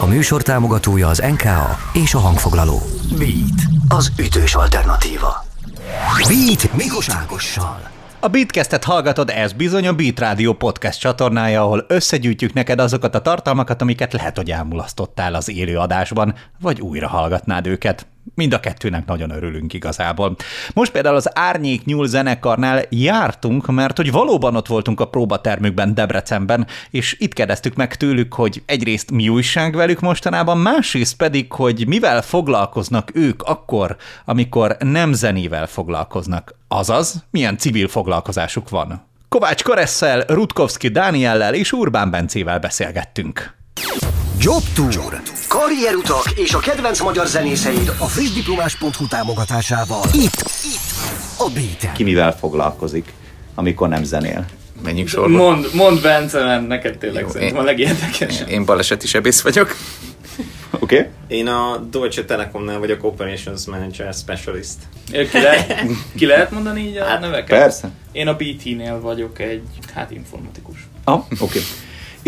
A műsor támogatója az NKA és a hangfoglaló. Beat, az ütős alternatíva. Beat Mikos Ágossal. A Beatcastet hallgatod, ez bizony a Beat Radio podcast csatornája, ahol összegyűjtjük neked azokat a tartalmakat, amiket lehet, hogy elmulasztottál az élő adásban, vagy újra hallgatnád őket. Mind a kettőnek nagyon örülünk igazából. Most például az Árnyék Nyúl zenekarnál jártunk, mert hogy valóban ott voltunk a próbatermükben Debrecenben, és itt kérdeztük meg tőlük, hogy egyrészt mi újság velük mostanában, másrészt pedig, hogy mivel foglalkoznak ők akkor, amikor nem zenével foglalkoznak. Azaz, milyen civil foglalkozásuk van. Kovács Koresszel, Rutkowski Dániellel és Urbán Bencével beszélgettünk. Job Tour. Karrierutak és a kedvenc magyar zenészeid a frissdiplomás.hu támogatásával. Itt, itt, a Beaten. Ki mivel foglalkozik, amikor nem zenél? Menjünk sorba. Mond, mond Bence, mert neked tényleg Jó, szerintem én- a legérdekesebb. Én baleseti sebész vagyok. Oké? Okay? Én a Deutsche Telekomnál vagyok Operations Manager Specialist. Ki lehet, ki lehet mondani így a Hát, neveket? Persze. Én a BT-nél vagyok egy, hát informatikus. Ah, oké. Okay.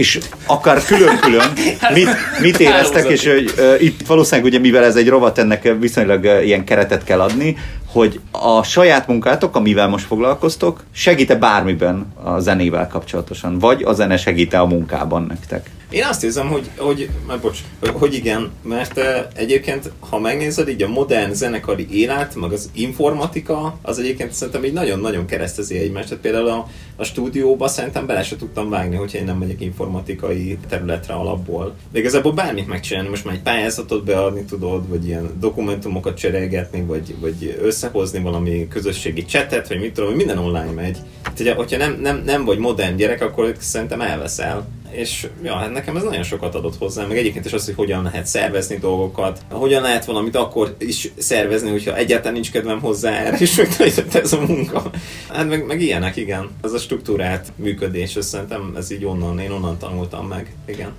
És akár külön-külön, mit, mit éreztek, és hogy uh, itt valószínűleg ugye, mivel ez egy rovat, ennek viszonylag uh, ilyen keretet kell adni, hogy a saját munkátok, amivel most foglalkoztok, segít-e bármiben a zenével kapcsolatosan? Vagy a zene segít-e a munkában nektek? Én azt érzem, hogy, hogy, mert bocs, hogy igen, mert egyébként, ha megnézed, így a modern zenekari élet, meg az informatika, az egyébként szerintem így nagyon-nagyon keresztezi egymást. Tehát például a, a stúdióba szerintem bele se tudtam vágni, hogyha én nem megyek informatikai területre alapból. De igazából bármit megcsinálni, most már egy pályázatot beadni tudod, vagy ilyen dokumentumokat cserélgetni, vagy, vagy összehozni valami közösségi csetet, vagy mit tudom, minden online megy. Tehát, hogyha nem, nem, nem vagy modern gyerek, akkor szerintem elveszel. És ja, hát nekem ez nagyon sokat adott hozzá, meg egyébként is az, hogy hogyan lehet szervezni dolgokat, hogyan lehet valamit akkor is szervezni, hogyha egyáltalán nincs kedvem hozzá erre, és megtanított ez a munka. Hát meg, meg ilyenek, igen. Ez a struktúrát működés, ez szerintem ez így onnan, én onnan tanultam meg, igen.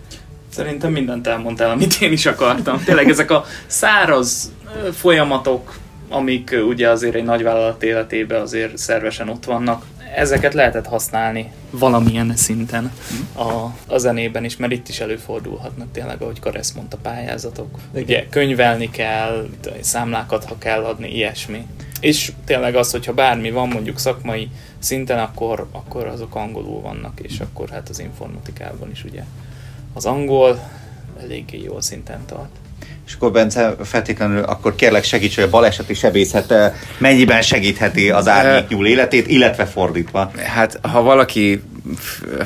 Szerintem mindent elmondtál, amit én is akartam. Tényleg ezek a száraz folyamatok, amik ugye azért egy nagyvállalat életében azért szervesen ott vannak, ezeket lehetett használni valamilyen szinten a, a zenében is, mert itt is előfordulhatnak tényleg, ahogy Karesz mondta, pályázatok. Ugye könyvelni kell, számlákat, ha kell adni, ilyesmi. És tényleg az, hogyha bármi van mondjuk szakmai szinten, akkor, akkor azok angolul vannak, és akkor hát az informatikában is ugye az angol eléggé jól szinten tart. És akkor Bence, feltétlenül akkor kérlek segíts, hogy a baleseti sebészet eh, mennyiben segítheti az árnyék nyúl életét, illetve fordítva. Hát, ha valaki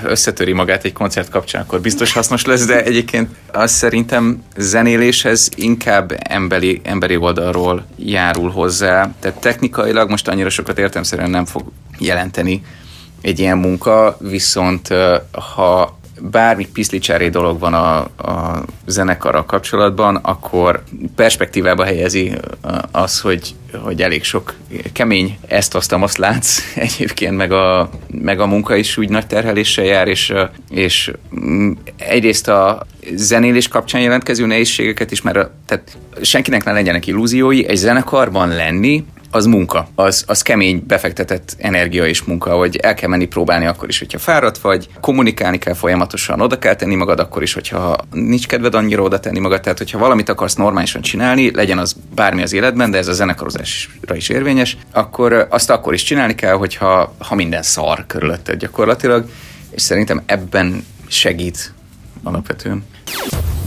összetöri magát egy koncert kapcsán, akkor biztos hasznos lesz, de egyébként azt szerintem zenéléshez inkább emberi, emberi oldalról járul hozzá. Tehát technikailag most annyira sokat értemszerűen nem fog jelenteni egy ilyen munka, viszont ö, ha bármi piszlicsári dolog van a, a zenekarral kapcsolatban, akkor perspektívába helyezi az, hogy, hogy elég sok kemény ezt azt azt látsz egyébként, meg a, meg a munka is úgy nagy terheléssel jár, és, és mm, egyrészt a zenélés kapcsán jelentkező nehézségeket is, mert a, tehát senkinek ne legyenek illúziói, egy zenekarban lenni, az munka, az, az kemény, befektetett energia és munka, hogy el kell menni próbálni akkor is, hogyha fáradt vagy, kommunikálni kell folyamatosan, oda kell tenni magad akkor is, hogyha nincs kedved annyira oda tenni magad, tehát hogyha valamit akarsz normálisan csinálni, legyen az bármi az életben, de ez a zenekarozásra is érvényes, akkor azt akkor is csinálni kell, hogyha ha minden szar körülötted gyakorlatilag, és szerintem ebben segít alapvetően.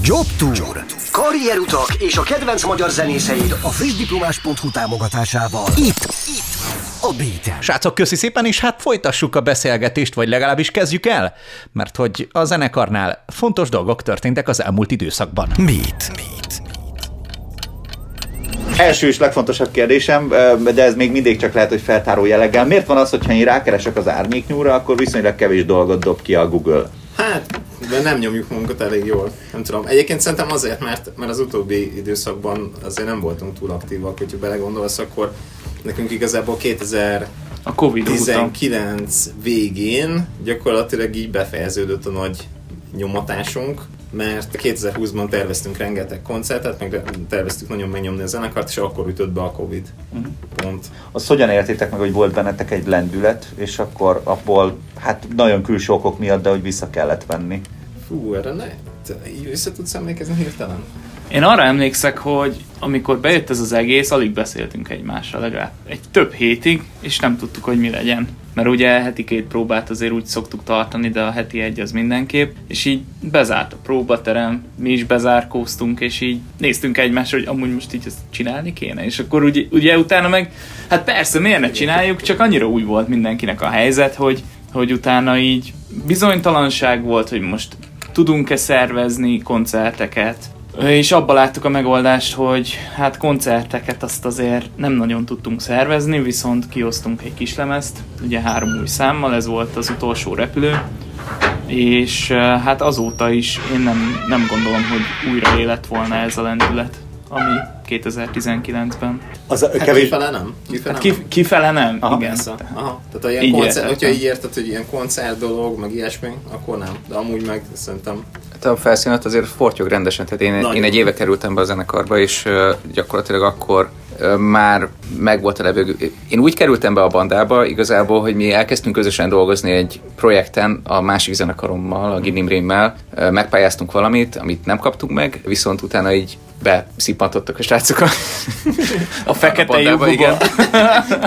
Job Tour. Karrierutak és a kedvenc magyar zenészeid a frissdiplomás.hu támogatásával. Itt, itt, a Beaten. Srácok, köszi szépen, és hát folytassuk a beszélgetést, vagy legalábbis kezdjük el, mert hogy a zenekarnál fontos dolgok történtek az elmúlt időszakban. Beat. Beat. Első és legfontosabb kérdésem, de ez még mindig csak lehet, hogy feltáró jelleggel. Miért van az, hogyha én rákeresek az árnyéknyúlra, akkor viszonylag kevés dolgot dob ki a Google? Hát, de nem nyomjuk magunkat elég jól. Nem tudom. Egyébként szerintem azért, mert, mert az utóbbi időszakban azért nem voltunk túl aktívak, hogyha belegondolsz, akkor nekünk igazából 2000 A Covid óta. 19 végén gyakorlatilag így befejeződött a nagy nyomatásunk, mert 2020-ban terveztünk rengeteg koncertet, meg terveztük nagyon megnyomni a zenekart, és akkor ütött be a Covid. Pont. Azt hogyan értétek meg, hogy volt bennetek egy lendület, és akkor abból, hát nagyon külső okok miatt, de hogy vissza kellett venni? Fú, erre ne. Vissza tudsz emlékezni hirtelen? Én arra emlékszek, hogy amikor bejött ez az egész, alig beszéltünk egymással legalább egy több hétig, és nem tudtuk, hogy mi legyen. Mert ugye heti két próbát azért úgy szoktuk tartani, de a heti egy az mindenképp. És így bezárt a próbaterem, mi is bezárkóztunk, és így néztünk egymásra, hogy amúgy most így ezt csinálni kéne. És akkor ugye, ugye utána meg, hát persze, miért ne csináljuk, csak annyira új volt mindenkinek a helyzet, hogy, hogy utána így bizonytalanság volt, hogy most tudunk-e szervezni koncerteket, és abba láttuk a megoldást, hogy hát koncerteket azt azért nem nagyon tudtunk szervezni, viszont kiosztunk egy kis lemezt, ugye három új számmal, ez volt az utolsó repülő, és hát azóta is én nem, nem gondolom, hogy újra élet volna ez a lendület, ami 2019-ben. Az a, hát kevés... kifele nem? Kifele hát nem? kifele nem, Aha, igen. Persze. Aha. Tehát a ilyen így koncert, hogyha így érted, hogy ilyen koncert dolog, meg ilyesmi, akkor nem. De amúgy meg szerintem Hát a felszínet azért fortyog rendesen, tehát én, én egy éve kerültem be a zenekarba, és uh, gyakorlatilag akkor már meg volt a levegő. Én úgy kerültem be a bandába igazából, hogy mi elkezdtünk közösen dolgozni egy projekten a másik zenekarommal, a Gidim Rémmel. Megpályáztunk valamit, amit nem kaptunk meg, viszont utána így beszippantottak a srácok a, a fekete a bandába, igen.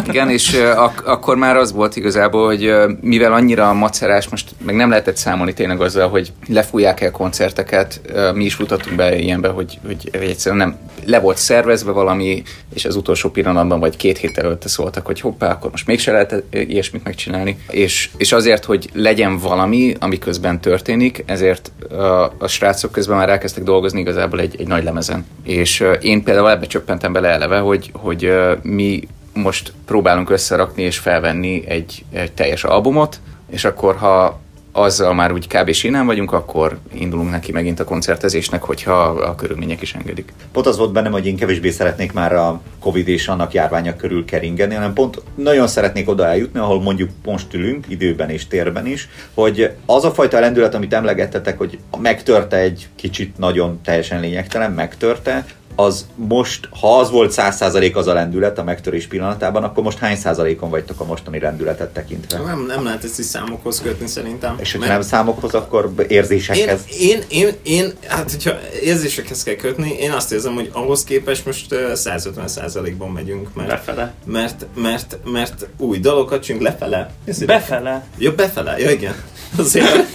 igen, és ak- akkor már az volt igazából, hogy mivel annyira macerás, most meg nem lehetett számolni tényleg azzal, hogy lefújják el koncerteket, mi is futottunk be ilyenbe, hogy, hogy, hogy egyszerűen nem le volt szervezve valami, és az utolsó pillanatban vagy két hét előtte szóltak, hogy hoppá, akkor most mégse lehet ilyesmit megcsinálni. És, és azért, hogy legyen valami, ami közben történik, ezért a, a srácok közben már elkezdtek dolgozni igazából egy, egy nagy lemezen és én például ebbe csöppentem bele eleve, hogy, hogy mi most próbálunk összerakni és felvenni egy, egy teljes albumot, és akkor ha azzal már úgy kb. sínán vagyunk, akkor indulunk neki megint a koncertezésnek, hogyha a körülmények is engedik. Pont az volt bennem, hogy én kevésbé szeretnék már a Covid és annak járványa körül keringeni, hanem pont nagyon szeretnék oda eljutni, ahol mondjuk most ülünk, időben és térben is, hogy az a fajta lendület, amit emlegettetek, hogy megtörte egy kicsit nagyon teljesen lényegtelen, megtörte, az most, ha az volt 100% az a lendület a megtörés pillanatában, akkor most hány százalékon vagytok a mostani rendületet tekintve? Nem, nem lehet ezt is számokhoz kötni szerintem. És hogyha nem számokhoz, akkor érzésekhez? Én, én, én, én, hát hogyha érzésekhez kell kötni, én azt érzem, hogy ahhoz képest most 150 százalékban megyünk. Mert, befele. Mert, mert, mert új dalokat csinálunk lefele. Befele. Jó, befele, ja igen. Azért.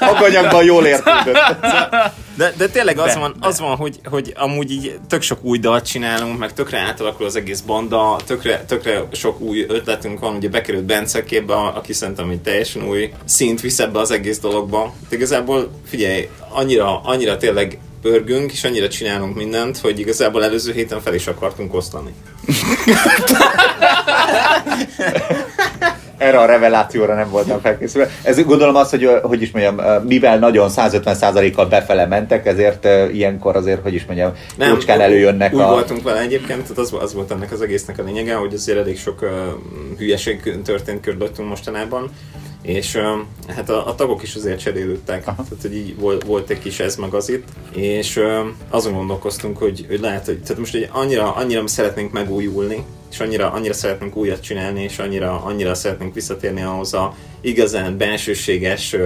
Aganyagban jól értődött. De, de tényleg az, be, van, az van, hogy, hogy amúgy így tök sok új dalt csinálunk, meg tökre átalakul az egész banda, tökre, tökre sok új ötletünk van, ugye bekerült Bence képbe, aki szerintem egy teljesen új szint visz ebbe az egész dologba. De igazából figyelj, annyira, annyira tényleg pörgünk, és annyira csinálunk mindent, hogy igazából előző héten fel is akartunk osztani. erre a revelációra nem voltam felkészülve. Ez gondolom az, hogy, hogy is mondjam, mivel nagyon 150%-kal befele mentek, ezért ilyenkor azért, hogy is mondjam, nem, jócskán előjönnek úgy a... voltunk vele egyébként, tehát az, az volt ennek az egésznek a lényege, hogy azért elég sok uh, hülyeség történt körülöttünk mostanában, és hát a, a tagok is azért cserélődtek, Aha. tehát hogy így volt, volt egy kis ez meg az itt, és azon gondolkoztunk, hogy, hogy lehet, hogy tehát most hogy annyira, annyira szeretnénk megújulni, és annyira, annyira szeretnénk újat csinálni, és annyira, annyira szeretnénk visszatérni ahhoz a igazán bensőséges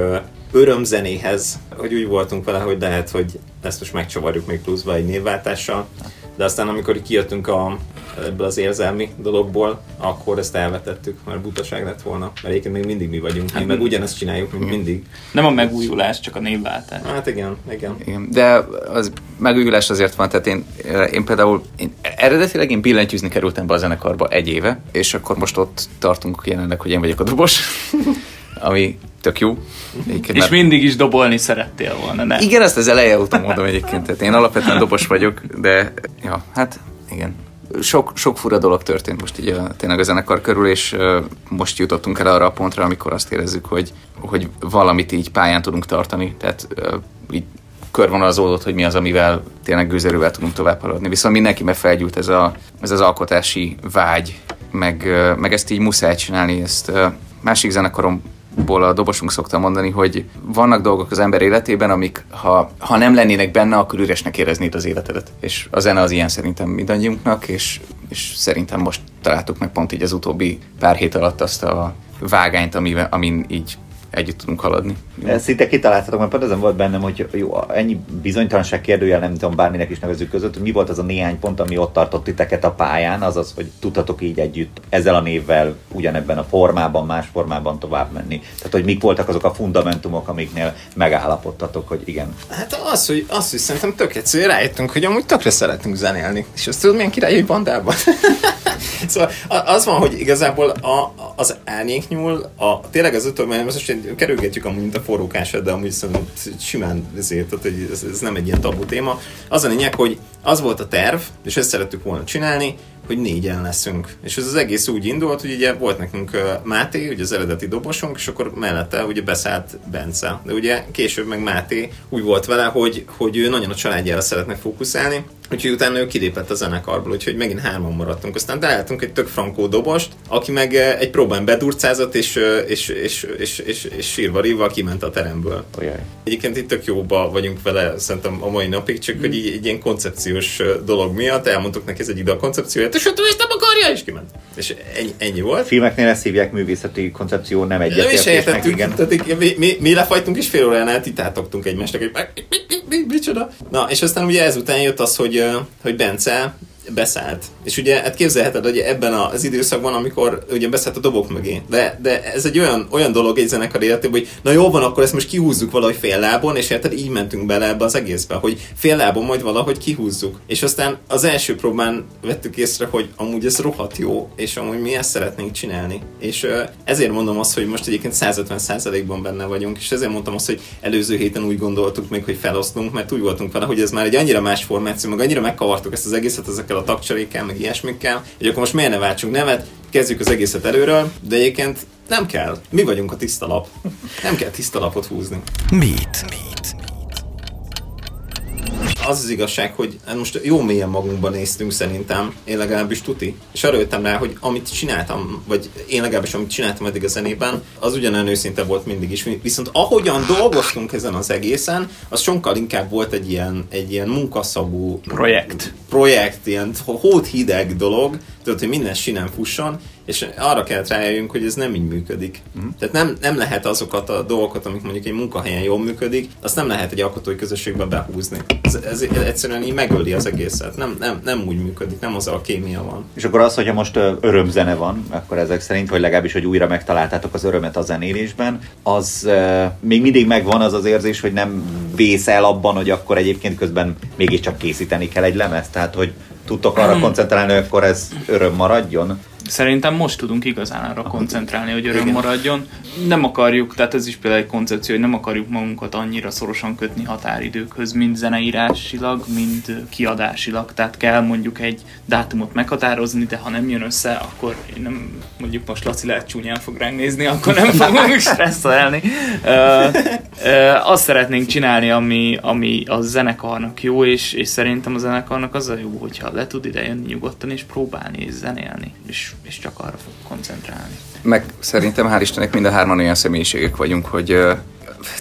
örömzenéhez, hogy úgy voltunk vele, hogy lehet, hogy ezt most megcsavarjuk még pluszba egy névváltással, de aztán amikor kijöttünk a, ebből az érzelmi dologból, akkor ezt elvetettük, mert butaság lett volna. Mert egyébként még mindig mi vagyunk, hát, mi meg ugyanezt csináljuk, mint mindig. Nem a megújulás, csak a névváltás. Hát igen, igen. igen. De az megújulás azért van, tehát én, én például én eredetileg én billentyűzni kerültem be a zenekarba egy éve, és akkor most ott tartunk jelenleg, hogy én vagyok a dobos, ami tök jó. Egyébként, és mert... mindig is dobolni szerettél volna, ne? Igen, ezt az eleje óta mondom egyébként, tehát én alapvetően dobos vagyok, de ja, hát igen. Sok, sok fura dolog történt most így a, tényleg a zenekar körül, és uh, most jutottunk el arra a pontra, amikor azt érezzük, hogy, hogy valamit így pályán tudunk tartani, tehát uh, így körvonalazódott, hogy mi az, amivel tényleg gőzerővel tudunk tovább haladni. Viszont mindenki felgyűlt ez, a, ez az alkotási vágy, meg, meg ezt így muszáj csinálni, ezt másik zenekarom ból a dobosunk szokta mondani, hogy vannak dolgok az ember életében, amik ha, ha nem lennének benne, akkor üresnek éreznéd az életedet. És a zene az ilyen szerintem mindannyiunknak, és, és szerintem most találtuk meg pont így az utóbbi pár hét alatt azt a vágányt, amivel, amin így együtt tudunk haladni. Ezt szinte kitaláltatok, mert pont ezen volt bennem, hogy jó, ennyi bizonytalanság kérdőjel, nem tudom, bárminek is nevezük között, hogy mi volt az a néhány pont, ami ott tartott titeket a pályán, azaz, hogy tudtatok így együtt ezzel a névvel ugyanebben a formában, más formában tovább menni. Tehát, hogy mik voltak azok a fundamentumok, amiknél megállapodtatok, hogy igen. Hát az, hogy, az, hogy szerintem tök egyszerű, rájöttünk, hogy amúgy tökre szeretünk zenélni. És azt tudod, milyen király, hogy bandában. szóval az van, hogy igazából a, az árnyéknyúl, a, tényleg az utóbb, most kerülgetjük amúgy, mint a forrókását, de amúgy szerintem simán ezért, tehát, hogy ez, ez, nem egy ilyen tabu téma. Az a lényeg, hogy az volt a terv, és ezt szerettük volna csinálni, hogy négyen leszünk. És ez az egész úgy indult, hogy ugye volt nekünk Máté, ugye az eredeti dobosunk, és akkor mellette ugye beszállt Bence. De ugye később meg Máté úgy volt vele, hogy, hogy ő nagyon a családjára szeretne fókuszálni, Úgyhogy utána ő kilépett a zenekarból, úgyhogy megint hárman maradtunk. Aztán találtunk egy tök frankó dobost, aki meg egy próbán bedurcázott, és, és, és, és, és, és sírva rívva kiment a teremből. Ojaj. Egyébként itt tök jóba vagyunk vele, szerintem a mai napig, csak mm. hogy így, egy ilyen koncepciós dolog miatt elmondtuk neki ez egy ide a koncepcióját, és hát ő ezt nem akarja, és kiment. És ennyi, ennyi volt. Filmeknél ezt hívják művészeti koncepció, nem egyetértésnek, igen. Tehát, mi, mi, mi, lefajtunk, és fél órán át tátogtunk egymásnak, hogy mi, mi, mi, micsoda. Na, és aztán ugye ezután jött az, hogy hogy Bence beszállt. És ugye hát képzelheted, hogy ebben az időszakban, amikor ugye beszállt a dobok mögé. De, de ez egy olyan, olyan dolog egy zenekar életében, hogy na jó van, akkor ezt most kihúzzuk valahogy fél lábon, és érted, így mentünk bele ebbe az egészbe, hogy fél lábon majd valahogy kihúzzuk. És aztán az első próbán vettük észre, hogy amúgy ez rohadt jó, és amúgy mi ezt szeretnénk csinálni. És ezért mondom azt, hogy most egyébként 150%-ban benne vagyunk, és ezért mondtam azt, hogy előző héten úgy gondoltuk még, hogy felosztunk, mert úgy voltunk vele, hogy ez már egy annyira más formáció, meg annyira megkavartuk ezt az egészet ezekkel a tagcserékkel, meg ilyesmikkel, hogy akkor most miért ne váltsunk nevet, kezdjük az egészet előről, de egyébként nem kell. Mi vagyunk a tiszta lap. Nem kell tiszta lapot húzni. Mit? Mit? Az az igazság, hogy hát most jó mélyen magunkban néztünk szerintem, én legalábbis tuti, és arra jöttem rá, hogy amit csináltam, vagy én legalábbis amit csináltam eddig a zenében, az ugyanolyan őszinte volt mindig is. Viszont ahogyan dolgoztunk ezen az egészen, az sokkal inkább volt egy ilyen, egy ilyen munkaszagú projekt. Projekt, ilyen hót hideg dolog, tudod, hogy minden sinem fusson, és arra kellett rájöjjünk, hogy ez nem így működik. Uh-huh. Tehát nem, nem lehet azokat a dolgokat, amik mondjuk egy munkahelyen jól működik, azt nem lehet egy alkotói közösségbe behúzni. Ez, ez egyszerűen így megöli az egészet. Nem, nem, nem úgy működik, nem az a kémia van. És akkor az, hogyha most örömzene van, akkor ezek szerint, vagy legalábbis, hogy újra megtaláltátok az örömet a zenélésben, az uh, még mindig megvan az az érzés, hogy nem vész el abban, hogy akkor egyébként közben mégiscsak készíteni kell egy lemezt, tehát hogy tudtok arra koncentrálni, hogy akkor ez öröm maradjon? Szerintem most tudunk igazán arra koncentrálni, hogy öröm maradjon. Nem akarjuk, tehát ez is például egy koncepció, hogy nem akarjuk magunkat annyira szorosan kötni határidőkhöz, mind zeneírásilag, mind kiadásilag. Tehát kell mondjuk egy dátumot meghatározni, de ha nem jön össze, akkor én nem, mondjuk most Laci lehet csúnyán fog ránk nézni, akkor nem fogunk stresszelni. Ö, ö, azt szeretnénk csinálni, ami, ami a zenekarnak jó, és, és szerintem a zenekarnak az a jó, hogyha le tud ide jönni nyugodtan, és próbálni, és zenélni. És és, csak arra fog koncentrálni. Meg szerintem hál' Istennek mind a hárman olyan személyiségek vagyunk, hogy uh,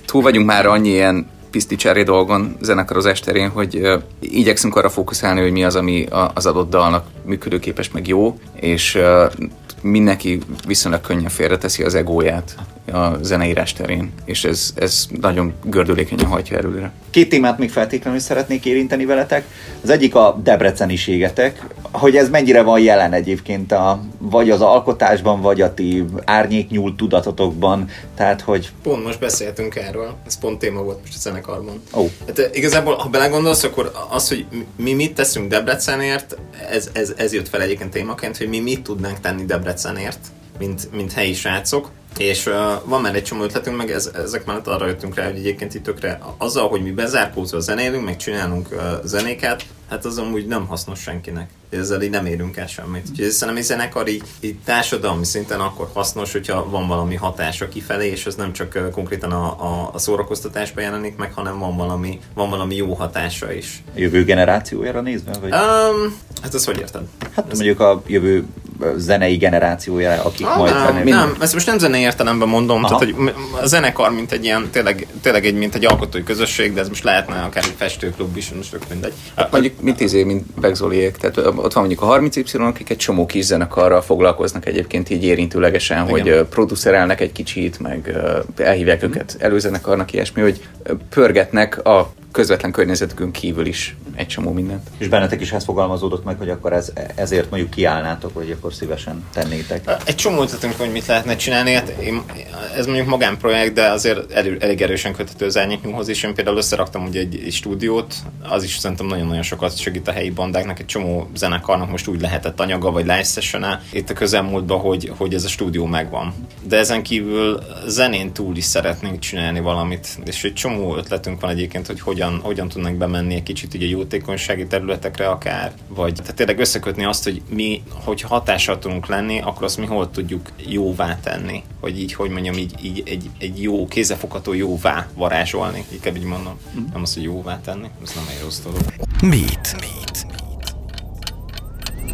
túl vagyunk már annyi ilyen piszticsári dolgon zenekarozás terén, hogy uh, igyekszünk arra fókuszálni, hogy mi az, ami a, az adott dalnak működőképes, meg jó, és uh, mindenki viszonylag könnyen félreteszi az egóját a zeneírás terén, és ez, ez nagyon gördülékenyen hajtja előre. Két témát még feltétlenül szeretnék érinteni veletek. Az egyik a debreceniségetek, hogy ez mennyire van jelen egyébként a, vagy az alkotásban, vagy a ti árnyéknyúl tudatotokban, tehát hogy... Pont most beszéltünk erről, ez pont téma volt most a zenekarban. Oh. Hát igazából, ha belegondolsz, akkor az, hogy mi mit teszünk Debrecenért, ez, ez, ez jött fel egyébként témaként, hogy mi mit tudnánk tenni Debrecenért, mint, mint helyi srácok. És uh, van már egy csomó ötletünk, meg ez, ezek mellett arra jöttünk rá, hogy egyébként itt tökre azzal, hogy mi bezárkózva zenélünk, meg csinálunk uh, zenéket, hát az amúgy nem hasznos senkinek. Ezzel így nem érünk el semmit. Úgyhogy szerintem egy zenekar így, így társadalmi szinten akkor hasznos, hogyha van valami hatása kifelé, és ez nem csak uh, konkrétan a, a, a szórakoztatásban jelenik meg, hanem van valami, van valami jó hatása is. A jövő generációjára nézve? Vagy? Um, hát ez hogy érted? Hát ez mondjuk a jövő zenei generációja, akik Ah, majd nem, benne- nem, ezt most nem zenei értelemben mondom, Aha. tehát hogy a zenekar, mint egy ilyen, tényleg, tényleg egy, mint egy alkotói közösség, de ez most lehetne akár egy festőklub is, most tök mindegy. Mondjuk, mint izé, mint Begzoliék, tehát ott van mondjuk a 30Y, akik egy csomó kis zenekarral foglalkoznak egyébként így érintőlegesen, Igen. hogy producerelnek egy kicsit, meg elhívják őket előzenekarnak, ilyesmi, hogy pörgetnek a közvetlen környezetükön kívül is egy csomó mindent. És bennetek is ez fogalmazódott meg, hogy akkor ez, ezért mondjuk kiállnátok, vagy akkor szívesen tennétek. Egy csomó ötletünk, hogy mit lehetne csinálni, hát én, ez mondjuk magánprojekt, de azért elő, elég erősen köthető az árnyéknyúlhoz, és én például összeraktam ugye egy, egy stúdiót, az is szerintem nagyon-nagyon sokat segít a helyi bandáknak, egy csomó zenekarnak most úgy lehetett anyaga, vagy live session itt a közelmúltban, hogy, hogy ez a stúdió megvan. De ezen kívül zenén túl is szeretnénk csinálni valamit, és egy csomó ötletünk van egyébként, hogy hogyan, hogyan tudnánk bemenni egy kicsit ugye jótékonysági területekre akár, vagy tehát tényleg összekötni azt, hogy mi, hogy hatással tudunk lenni, akkor azt mi hol tudjuk jóvá tenni, hogy így, hogy mondjam, így, így egy, egy jó, kézefogható jóvá varázsolni, inkább így mondom. Nem az, hogy jóvá tenni, ez nem egy rossz dolog. Beat. Beat.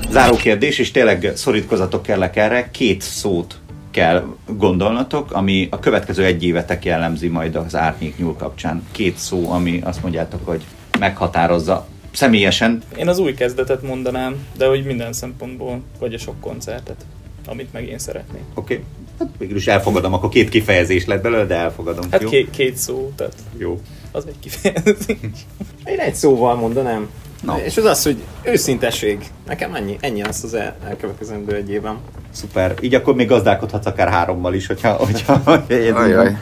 Záró kérdés, és tényleg szorítkozatok kellek erre, két szót kell gondolnatok, ami a következő egy évetek jellemzi majd az árnyék nyúl kapcsán. Két szó, ami azt mondjátok, hogy meghatározza személyesen. Én az új kezdetet mondanám, de hogy minden szempontból, vagy a sok koncertet, amit meg én szeretnék. Oké? Okay. Hát végül is elfogadom, akkor két kifejezés lett belőle, de elfogadom. Hát jó? két, két szó, tehát Jó. az egy kifejezés. Én egy szóval mondanám. No. És az az, hogy őszintesség. Nekem ennyi, ennyi lesz az el, elkövetkezendő egy évem. Szuper. Így akkor még gazdálkodhatsz akár hárommal is, hogyha... hogyha Ajaj.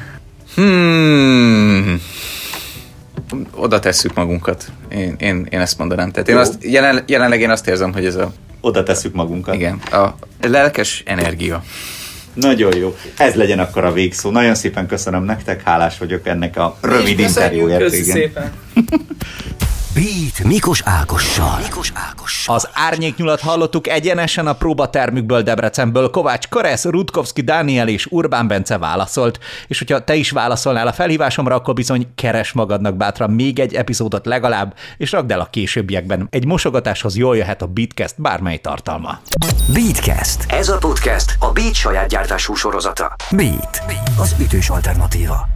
Hmm. Oda tesszük magunkat. Én, én, én ezt mondanám. Tehát én Jó. azt, jelen, jelenleg én azt érzem, hogy ez a, Oda tesszük magunkat. igen, a lelkes energia. Nagyon jó. Ez legyen akkor a végszó. Nagyon szépen köszönöm nektek, hálás vagyok ennek a rövid köszönjük, interjúért. Igen. szépen! Beat Mikos Ákossal. Mikos Ákossal. Az árnyéknyulat hallottuk egyenesen a próbatermükből Debrecenből. Kovács Karesz, Rutkowski Dániel és Urbán Bence válaszolt. És hogyha te is válaszolnál a felhívásomra, akkor bizony keres magadnak bátran még egy epizódot legalább, és rakd el a későbbiekben. Egy mosogatáshoz jól jöhet a Beatcast bármely tartalma. Beatcast. Ez a podcast a Beat saját gyártású sorozata. Beat. Az ütős alternatíva.